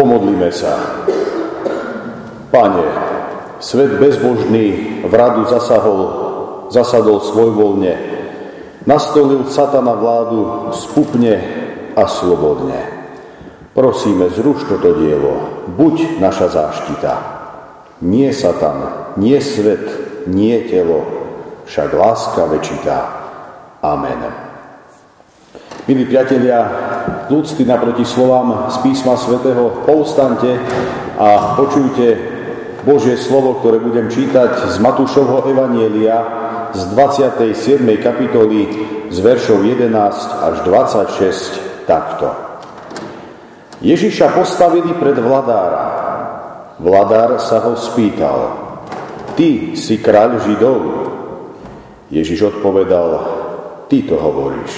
Pomodlíme sa. Pane, svet bezbožný v radu zasahol, zasadol svojvoľne, nastolil satana vládu spupne a slobodne. Prosíme, zruš toto dielo, buď naša záštita. Nie satan, nie svet, nie telo, však láska väčšitá. Amen. Milí priatelia, ľudství naproti slovám z písma svätého povstante a počujte Božie slovo, ktoré budem čítať z Matúšovho Evanielia z 27. kapitoly z veršov 11 až 26 takto. Ježiša postavili pred vladára. Vladár sa ho spýtal, Ty si kráľ Židov? Ježiš odpovedal, Ty to hovoríš.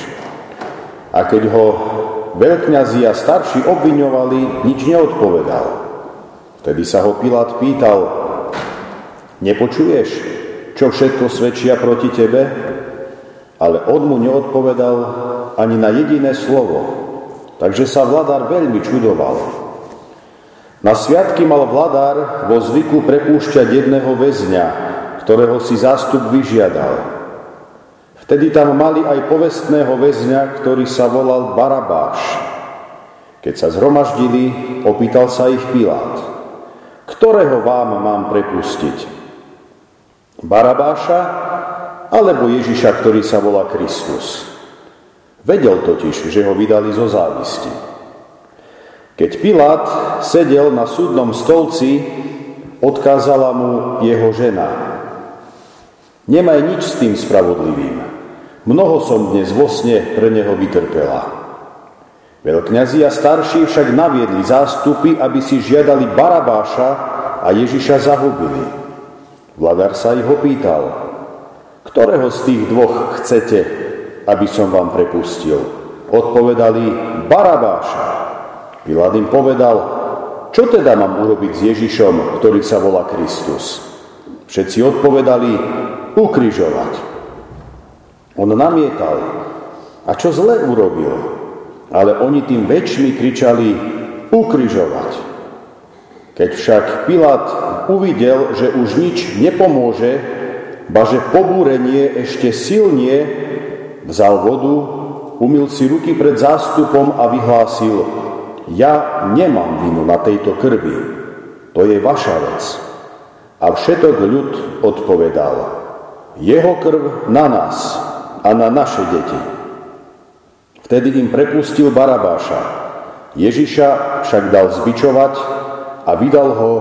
A keď ho veľkňazi a starší obviňovali, nič neodpovedal. Vtedy sa ho Pilát pýtal, nepočuješ, čo všetko svedčia proti tebe? Ale on mu neodpovedal ani na jediné slovo. Takže sa vladár veľmi čudoval. Na sviatky mal vladár vo zvyku prepúšťať jedného väzňa, ktorého si zástup vyžiadal. Vtedy tam mali aj povestného väzňa, ktorý sa volal Barabáš. Keď sa zhromaždili, opýtal sa ich Pilát. Ktorého vám mám prepustiť? Barabáša alebo Ježiša, ktorý sa volá Kristus? Vedel totiž, že ho vydali zo závisti. Keď Pilát sedel na súdnom stolci, odkázala mu jeho žena. Nemaj nič s tým spravodlivým. Mnoho som dnes vo sne pre neho vytrpela. Veľkňazi a starší však naviedli zástupy, aby si žiadali Barabáša a Ježiša zahubili. Vladar sa ich opýtal, ktorého z tých dvoch chcete, aby som vám prepustil? Odpovedali Barabáša. Pilát im povedal, čo teda mám urobiť s Ježišom, ktorý sa volá Kristus? Všetci odpovedali, ukrižovať. On namietal, a čo zle urobil? Ale oni tým väčšmi kričali, ukrižovať. Keď však Pilát uvidel, že už nič nepomôže, ba že pobúrenie ešte silnie, vzal vodu, umil si ruky pred zástupom a vyhlásil, ja nemám vinu na tejto krvi, to je vaša vec. A všetok ľud odpovedal, jeho krv na nás, a na naše deti. Vtedy im prepustil Barabáša. Ježiša však dal zbičovať a vydal ho,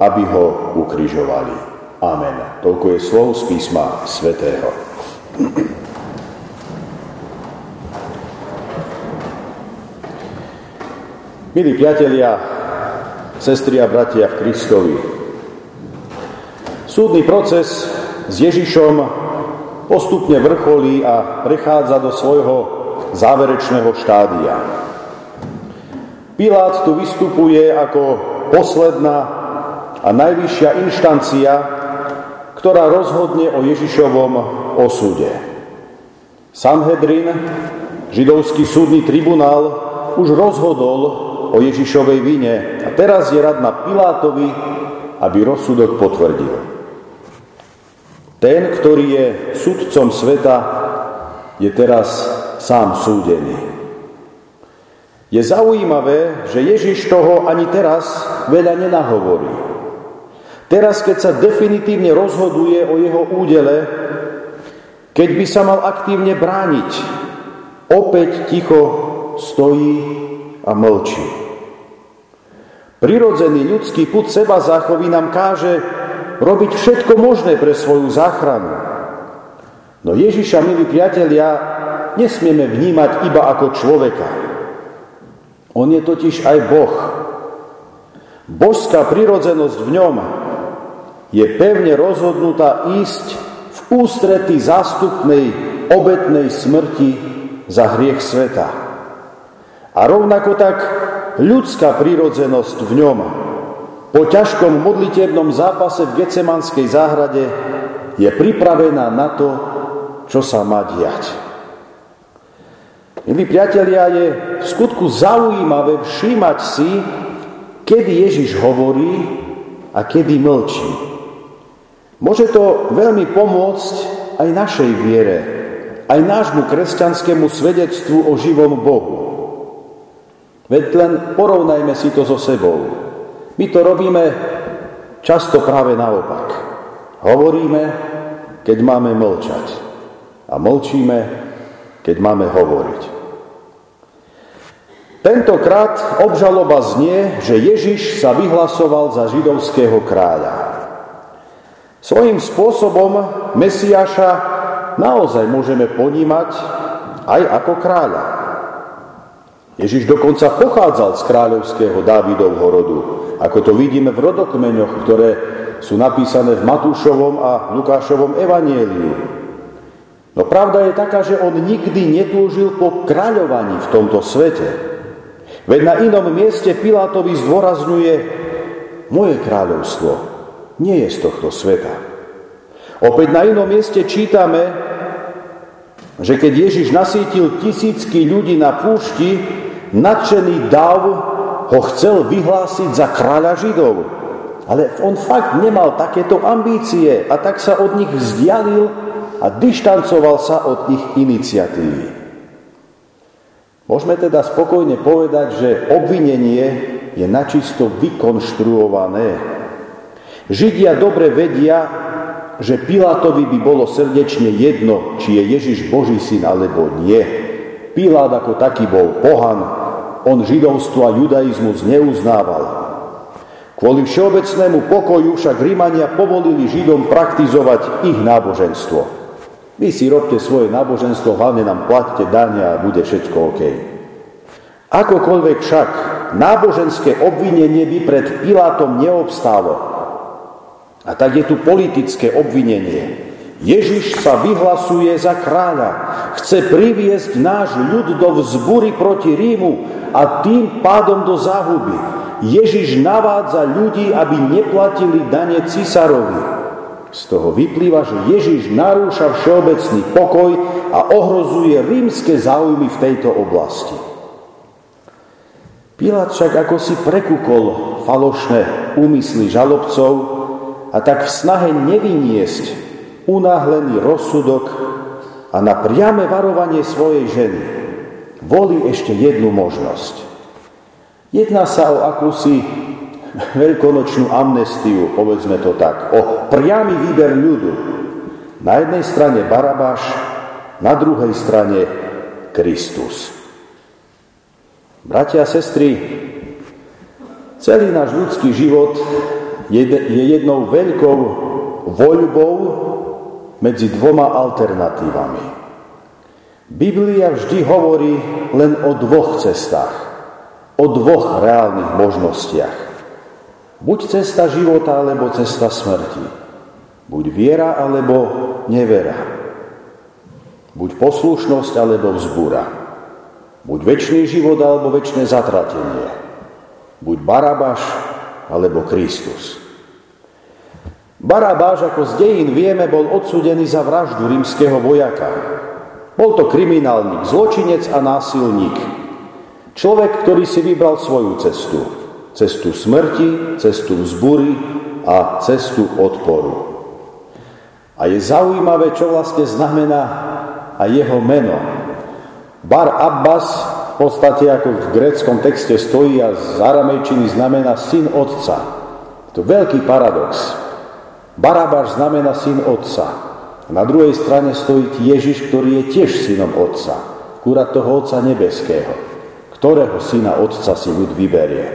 aby ho ukrižovali. Amen. Toľko je slov z písma svätého. Milí priatelia, sestri a bratia v Kristovi, súdny proces s Ježišom postupne vrcholí a prechádza do svojho záverečného štádia. Pilát tu vystupuje ako posledná a najvyššia inštancia, ktorá rozhodne o Ježišovom osude. Sanhedrin, židovský súdny tribunál, už rozhodol o Ježišovej vine a teraz je rad na Pilátovi, aby rozsudok potvrdil. Ten, ktorý je sudcom sveta, je teraz sám súdený. Je zaujímavé, že Ježiš toho ani teraz veľa nenahovorí. Teraz, keď sa definitívne rozhoduje o jeho údele, keď by sa mal aktívne brániť, opäť ticho stojí a mlčí. Prirodzený ľudský put seba záchovy nám káže, robiť všetko možné pre svoju záchranu. No Ježiša, milí priatelia, nesmieme vnímať iba ako človeka. On je totiž aj Boh. Božská prirodzenosť v ňom je pevne rozhodnutá ísť v ústrety zástupnej obetnej smrti za hriech sveta. A rovnako tak ľudská prirodzenosť v ňom po ťažkom modlitebnom zápase v Gecemanskej záhrade je pripravená na to, čo sa má diať. Milí priatelia, je v skutku zaujímavé všímať si, kedy Ježiš hovorí a kedy mlčí. Môže to veľmi pomôcť aj našej viere, aj nášmu kresťanskému svedectvu o živom Bohu. Veď len porovnajme si to so sebou. My to robíme často práve naopak. Hovoríme, keď máme mlčať. A mlčíme, keď máme hovoriť. Tentokrát obžaloba znie, že Ježiš sa vyhlasoval za židovského kráľa. Svojím spôsobom Mesiáša naozaj môžeme ponímať aj ako kráľa. Ježiš dokonca pochádzal z kráľovského Dávidovho rodu, ako to vidíme v rodokmeňoch, ktoré sú napísané v Matúšovom a Lukášovom evanieliu. No pravda je taká, že on nikdy netúžil po kráľovaní v tomto svete. Veď na inom mieste Pilátovi zdôrazňuje moje kráľovstvo nie je z tohto sveta. Opäť na inom mieste čítame, že keď Ježiš nasítil tisícky ľudí na púšti, nadšený dav ho chcel vyhlásiť za kráľa Židov. Ale on fakt nemal takéto ambície a tak sa od nich vzdialil a dištancoval sa od ich iniciatívy. Môžeme teda spokojne povedať, že obvinenie je načisto vykonštruované. Židia dobre vedia, že Pilátovi by bolo srdečne jedno, či je Ježiš Boží syn alebo nie. Pilát ako taký bol pohan, on židovstvo a judaizmus neuznával. Kvôli všeobecnému pokoju však Rímania povolili Židom praktizovať ich náboženstvo. Vy si robte svoje náboženstvo, hlavne nám platte dania a bude všetko OK. Akokoľvek však náboženské obvinenie by pred Pilátom neobstálo. A tak je tu politické obvinenie. Ježiš sa vyhlasuje za kráľa. Chce priviesť náš ľud do vzbury proti Rímu a tým pádom do záhuby. Ježiš navádza ľudí, aby neplatili dane cisárovi. Z toho vyplýva, že Ježiš narúša všeobecný pokoj a ohrozuje rímske záujmy v tejto oblasti. Pilát však ako si prekúkol falošné úmysly žalobcov a tak v snahe nevyniesť unáhlený rozsudok a na priame varovanie svojej ženy volí ešte jednu možnosť. Jedná sa o akúsi veľkonočnú amnestiu, povedzme to tak, o priamy výber ľudu. Na jednej strane Barabáš, na druhej strane Kristus. Bratia a sestry, celý náš ľudský život je jednou veľkou voľbou medzi dvoma alternatívami. Biblia vždy hovorí len o dvoch cestách, o dvoch reálnych možnostiach. Buď cesta života, alebo cesta smrti. Buď viera, alebo nevera. Buď poslušnosť, alebo vzbúra. Buď väčší život, alebo väčšie zatratenie. Buď Barabáš, alebo Kristus. Barabáš, ako z dejín vieme, bol odsudený za vraždu rímskeho vojaka. Bol to kriminálnik, zločinec a násilník. Človek, ktorý si vybral svoju cestu cestu smrti, cestu vzbury a cestu odporu. A je zaujímavé, čo vlastne znamená aj jeho meno. Bar Abbas v podstate ako v gréckom texte stojí a z aramejčiny znamená syn otca. To je veľký paradox. Barabáš znamená syn otca. Na druhej strane stojí Ježiš, ktorý je tiež synom otca. Kúra toho otca nebeského. Ktorého syna otca si ľud vyberie?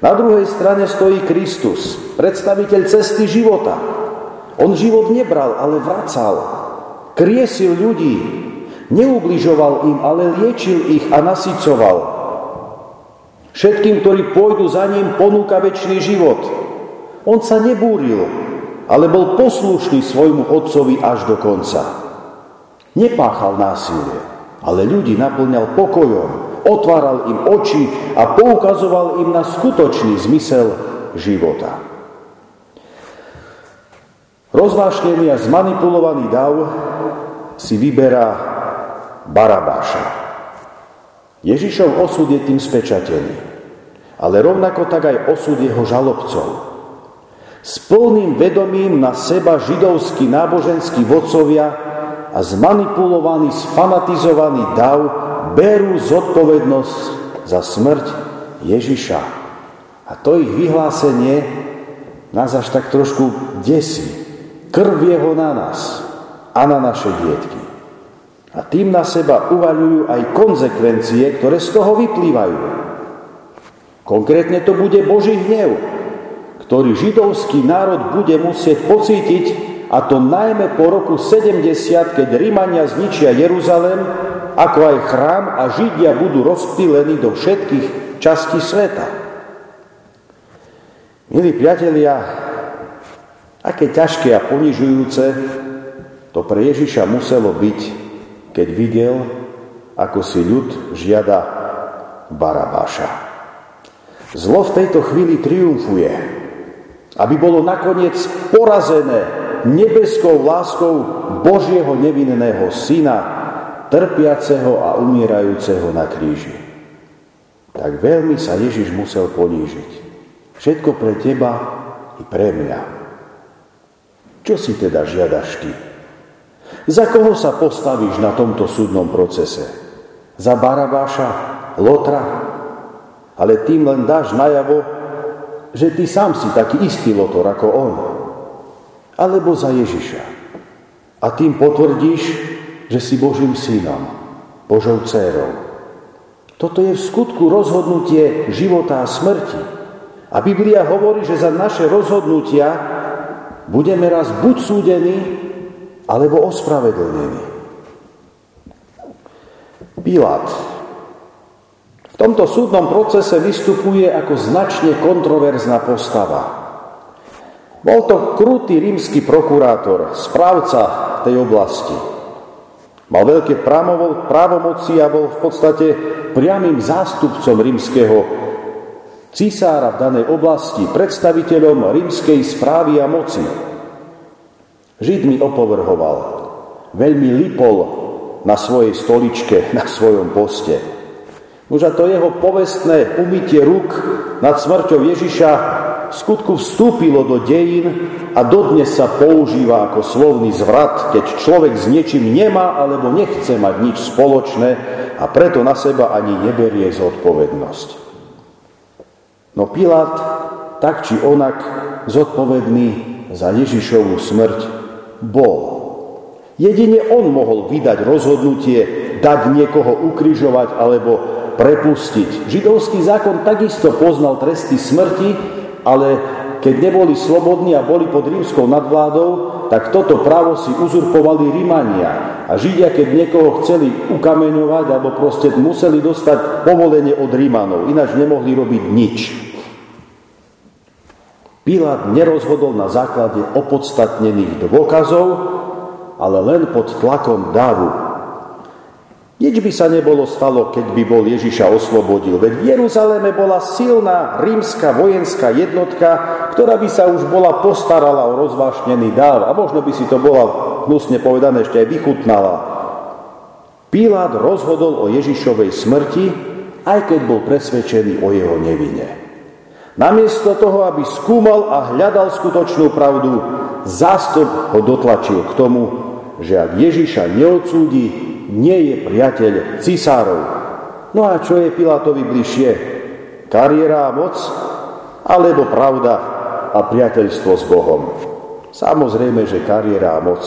Na druhej strane stojí Kristus, predstaviteľ cesty života. On život nebral, ale vracal. Kriesil ľudí, neubližoval im, ale liečil ich a nasycoval. Všetkým, ktorí pôjdu za ním, ponúka väčší život. On sa nebúril, ale bol poslušný svojmu otcovi až do konca. Nepáchal násilie, ale ľudí naplňal pokojom, otváral im oči a poukazoval im na skutočný zmysel života. Rozvášnený a zmanipulovaný dav si vyberá Barabáša. Ježišov osud je tým spečatený. ale rovnako tak aj osud jeho žalobcov. S plným vedomím na seba židovskí náboženskí vodcovia a zmanipulovaný, sfanatizovaný dav berú zodpovednosť za smrť Ježiša. A to ich vyhlásenie nás až tak trošku desí. Krv jeho na nás a na naše dietky. A tým na seba uvaľujú aj konsekvencie, ktoré z toho vyplývajú. Konkrétne to bude Boží hnev, ktorý židovský národ bude musieť pocítiť, a to najmä po roku 70, keď Rímania zničia Jeruzalém, ako aj chrám a Židia budú rozptýlení do všetkých častí sveta. Milí priatelia, aké ťažké a ponižujúce to pre Ježiša muselo byť, keď videl, ako si ľud žiada Barabáša. Zlo v tejto chvíli triumfuje, aby bolo nakoniec porazené nebeskou láskou Božieho nevinného syna, trpiaceho a umierajúceho na kríži. Tak veľmi sa Ježiš musel ponížiť. Všetko pre teba i pre mňa. Čo si teda žiadaš ty? Za koho sa postavíš na tomto súdnom procese? Za Barabáša, Lotra, ale tým len dáš najavo, že ty sám si taký istý lotor ako on. Alebo za Ježiša. A tým potvrdíš, že si Božím synom, Božou dcérou. Toto je v skutku rozhodnutie života a smrti. A Biblia hovorí, že za naše rozhodnutia budeme raz buď súdení, alebo ospravedlnení. Pilát tomto súdnom procese vystupuje ako značne kontroverzná postava. Bol to krutý rímsky prokurátor, správca tej oblasti. Mal veľké právomoci a bol v podstate priamým zástupcom rímskeho cisára v danej oblasti, predstaviteľom rímskej správy a moci. Žid mi opovrhoval, veľmi lipol na svojej stoličke, na svojom poste. Už a to jeho povestné umytie rúk nad smrťou Ježiša v skutku vstúpilo do dejín a dodnes sa používa ako slovný zvrat, keď človek s niečím nemá alebo nechce mať nič spoločné a preto na seba ani neberie zodpovednosť. No Pilát tak či onak zodpovedný za Ježišovú smrť bol. Jedine on mohol vydať rozhodnutie dať niekoho ukrižovať alebo prepustiť. Židovský zákon takisto poznal tresty smrti, ale keď neboli slobodní a boli pod rímskou nadvládou, tak toto právo si uzurpovali Rímania. A Židia, keď niekoho chceli ukameňovať, alebo proste museli dostať povolenie od Rímanov, ináč nemohli robiť nič. Pilát nerozhodol na základe opodstatnených dôkazov, ale len pod tlakom davu. Nič by sa nebolo stalo, keď by bol Ježiša oslobodil. Veď v Jeruzaléme bola silná rímska vojenská jednotka, ktorá by sa už bola postarala o rozvášnený dáv a možno by si to bola hnusne povedané ešte aj vychutnala. Pilát rozhodol o Ježišovej smrti, aj keď bol presvedčený o jeho nevine. Namiesto toho, aby skúmal a hľadal skutočnú pravdu, zástup ho dotlačil k tomu, že ak Ježiša neodsúdi, nie je priateľ cisárov. No a čo je Pilátovi bližšie? Kariéra a moc? Alebo pravda a priateľstvo s Bohom? Samozrejme, že kariéra a moc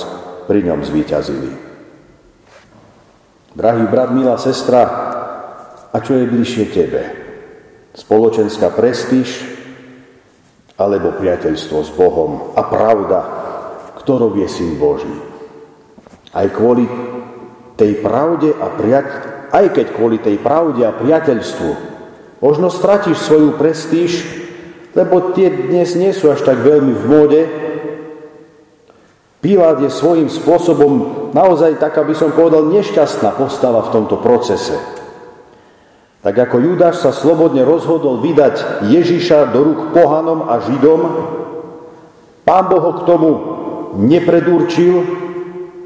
pri ňom zvíťazili. Drahý brat, milá sestra, a čo je bližšie tebe? Spoločenská prestíž alebo priateľstvo s Bohom a pravda, ktorou je Syn Boží. Aj kvôli tej pravde a priateľ, aj keď kvôli tej pravde a priateľstvu možno stratíš svoju prestíž, lebo tie dnes nie sú až tak veľmi v móde. Pilát je svojím spôsobom naozaj tak, aby som povedal, nešťastná postava v tomto procese. Tak ako Judáš sa slobodne rozhodol vydať Ježiša do rúk pohanom a židom, pán Boh ho k tomu nepredurčil,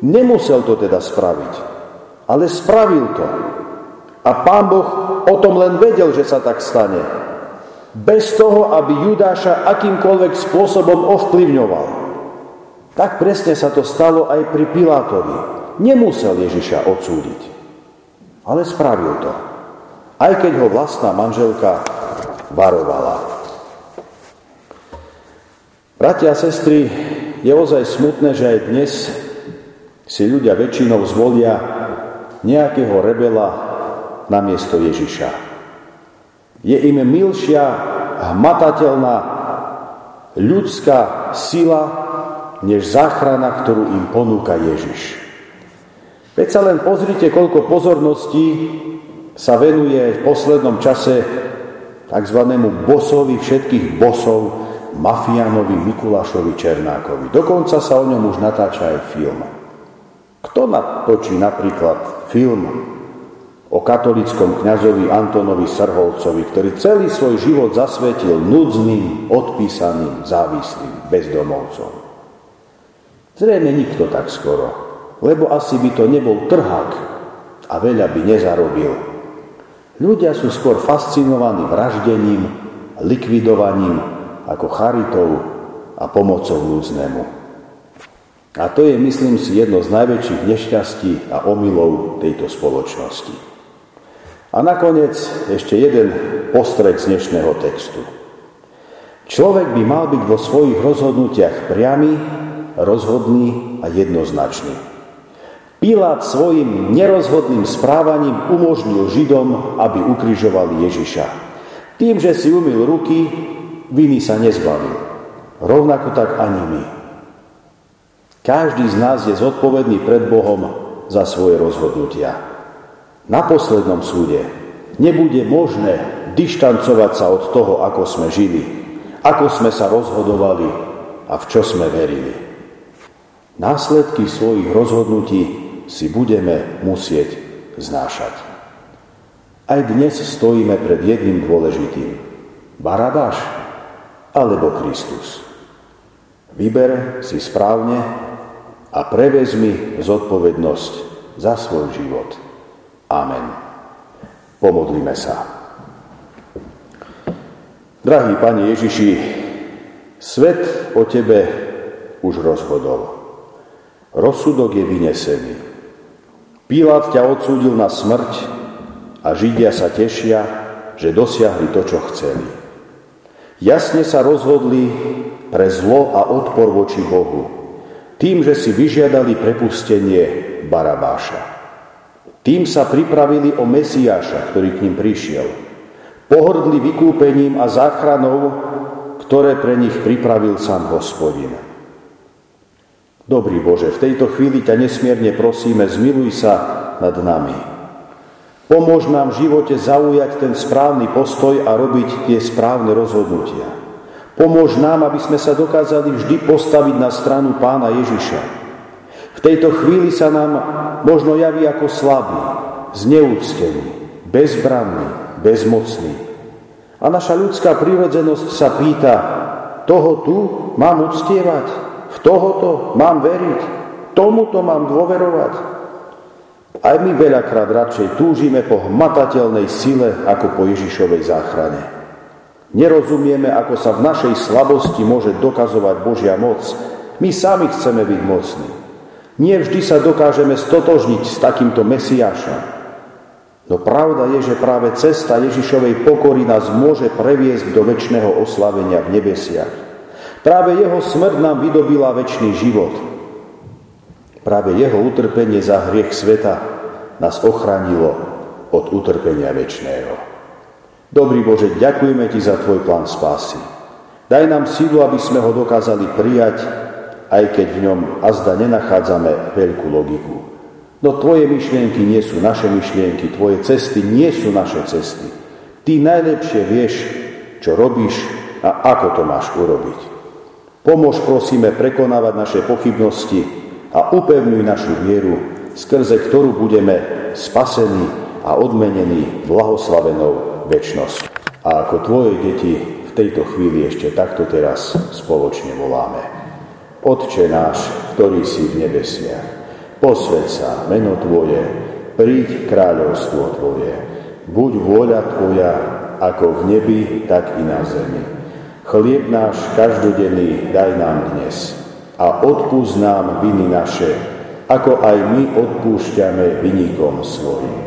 nemusel to teda spraviť ale spravil to. A pán Boh o tom len vedel, že sa tak stane. bez toho, aby Judáša akýmkoľvek spôsobom ovplyvňoval. Tak presne sa to stalo aj pri Pilátovi. Nemusel Ježiša odsúdiť, ale spravil to. Aj keď ho vlastná manželka varovala. Bratia a sestry, je ozaj smutné, že aj dnes si ľudia väčšinou zvolia nejakého rebela na miesto Ježiša. Je im milšia, hmatateľná ľudská sila, než záchrana, ktorú im ponúka Ježiš. Veď sa len pozrite, koľko pozorností sa venuje v poslednom čase tzv. bosovi všetkých bosov, mafiánovi Mikulášovi Černákovi. Dokonca sa o ňom už natáča aj film. Kto natočí napríklad film o katolickom kňazovi Antonovi Srholcovi, ktorý celý svoj život zasvetil núdznym, odpísaným, závislým, bezdomovcom. Zrejme nikto tak skoro, lebo asi by to nebol trhák a veľa by nezarobil. Ľudia sú skôr fascinovaní vraždením, likvidovaním ako charitou a pomocou núdznému. A to je, myslím si, jedno z najväčších nešťastí a omylov tejto spoločnosti. A nakoniec ešte jeden postrek z dnešného textu. Človek by mal byť vo svojich rozhodnutiach priamy, rozhodný a jednoznačný. Pilát svojim nerozhodným správaním umožnil Židom, aby ukrižovali Ježiša. Tým, že si umil ruky, viny sa nezbavil. Rovnako tak ani my. Každý z nás je zodpovedný pred Bohom za svoje rozhodnutia na poslednom súde nebude možné dištancovať sa od toho, ako sme žili, ako sme sa rozhodovali a v čo sme verili. Následky svojich rozhodnutí si budeme musieť znášať. Aj dnes stojíme pred jedným dôležitým. Barabáš alebo Kristus. Vyber si správne a prevezmi zodpovednosť za svoj život. Amen. Pomodlíme sa. Drahý Pane Ježiši, svet o Tebe už rozhodol. Rozsudok je vynesený. Pilát ťa odsúdil na smrť a Židia sa tešia, že dosiahli to, čo chceli. Jasne sa rozhodli pre zlo a odpor voči Bohu, tým, že si vyžiadali prepustenie Barabáša. Tým sa pripravili o Mesiáša, ktorý k ním prišiel. Pohrdli vykúpením a záchranou, ktoré pre nich pripravil sám hospodin. Dobrý Bože, v tejto chvíli ťa nesmierne prosíme, zmiluj sa nad nami. Pomôž nám v živote zaujať ten správny postoj a robiť tie správne rozhodnutia. Pomôž nám, aby sme sa dokázali vždy postaviť na stranu pána Ježiša, v tejto chvíli sa nám možno javí ako slabý, zneúctený, bezbranný, bezmocný. A naša ľudská prírodzenosť sa pýta, toho tu mám uctievať, v tohoto mám veriť, tomuto mám dôverovať. Aj my veľakrát radšej túžime po hmatateľnej sile ako po Ježišovej záchrane. Nerozumieme, ako sa v našej slabosti môže dokazovať Božia moc. My sami chceme byť mocní. Nie vždy sa dokážeme stotožniť s takýmto Mesiášom. No pravda je, že práve cesta Ježišovej pokory nás môže previesť do väčšného oslavenia v nebesiach. Práve jeho smrť nám vydobila väčší život. Práve jeho utrpenie za hriech sveta nás ochránilo od utrpenia väčšného. Dobrý Bože, ďakujeme Ti za Tvoj plán spásy. Daj nám sílu, aby sme ho dokázali prijať aj keď v ňom azda nenachádzame veľkú logiku. No tvoje myšlienky nie sú naše myšlienky, tvoje cesty nie sú naše cesty. Ty najlepšie vieš, čo robíš a ako to máš urobiť. Pomôž prosíme prekonávať naše pochybnosti a upevňuj našu vieru, skrze ktorú budeme spasení a odmenení blahoslavenou väčnosť. A ako tvoje deti v tejto chvíli ešte takto teraz spoločne voláme. Otče náš, ktorý si v nebesiach, posved sa meno Tvoje, príď kráľovstvo Tvoje, buď vôľa Tvoja ako v nebi, tak i na zemi. Chlieb náš každodenný daj nám dnes a odpúsť nám viny naše, ako aj my odpúšťame vynikom svojim.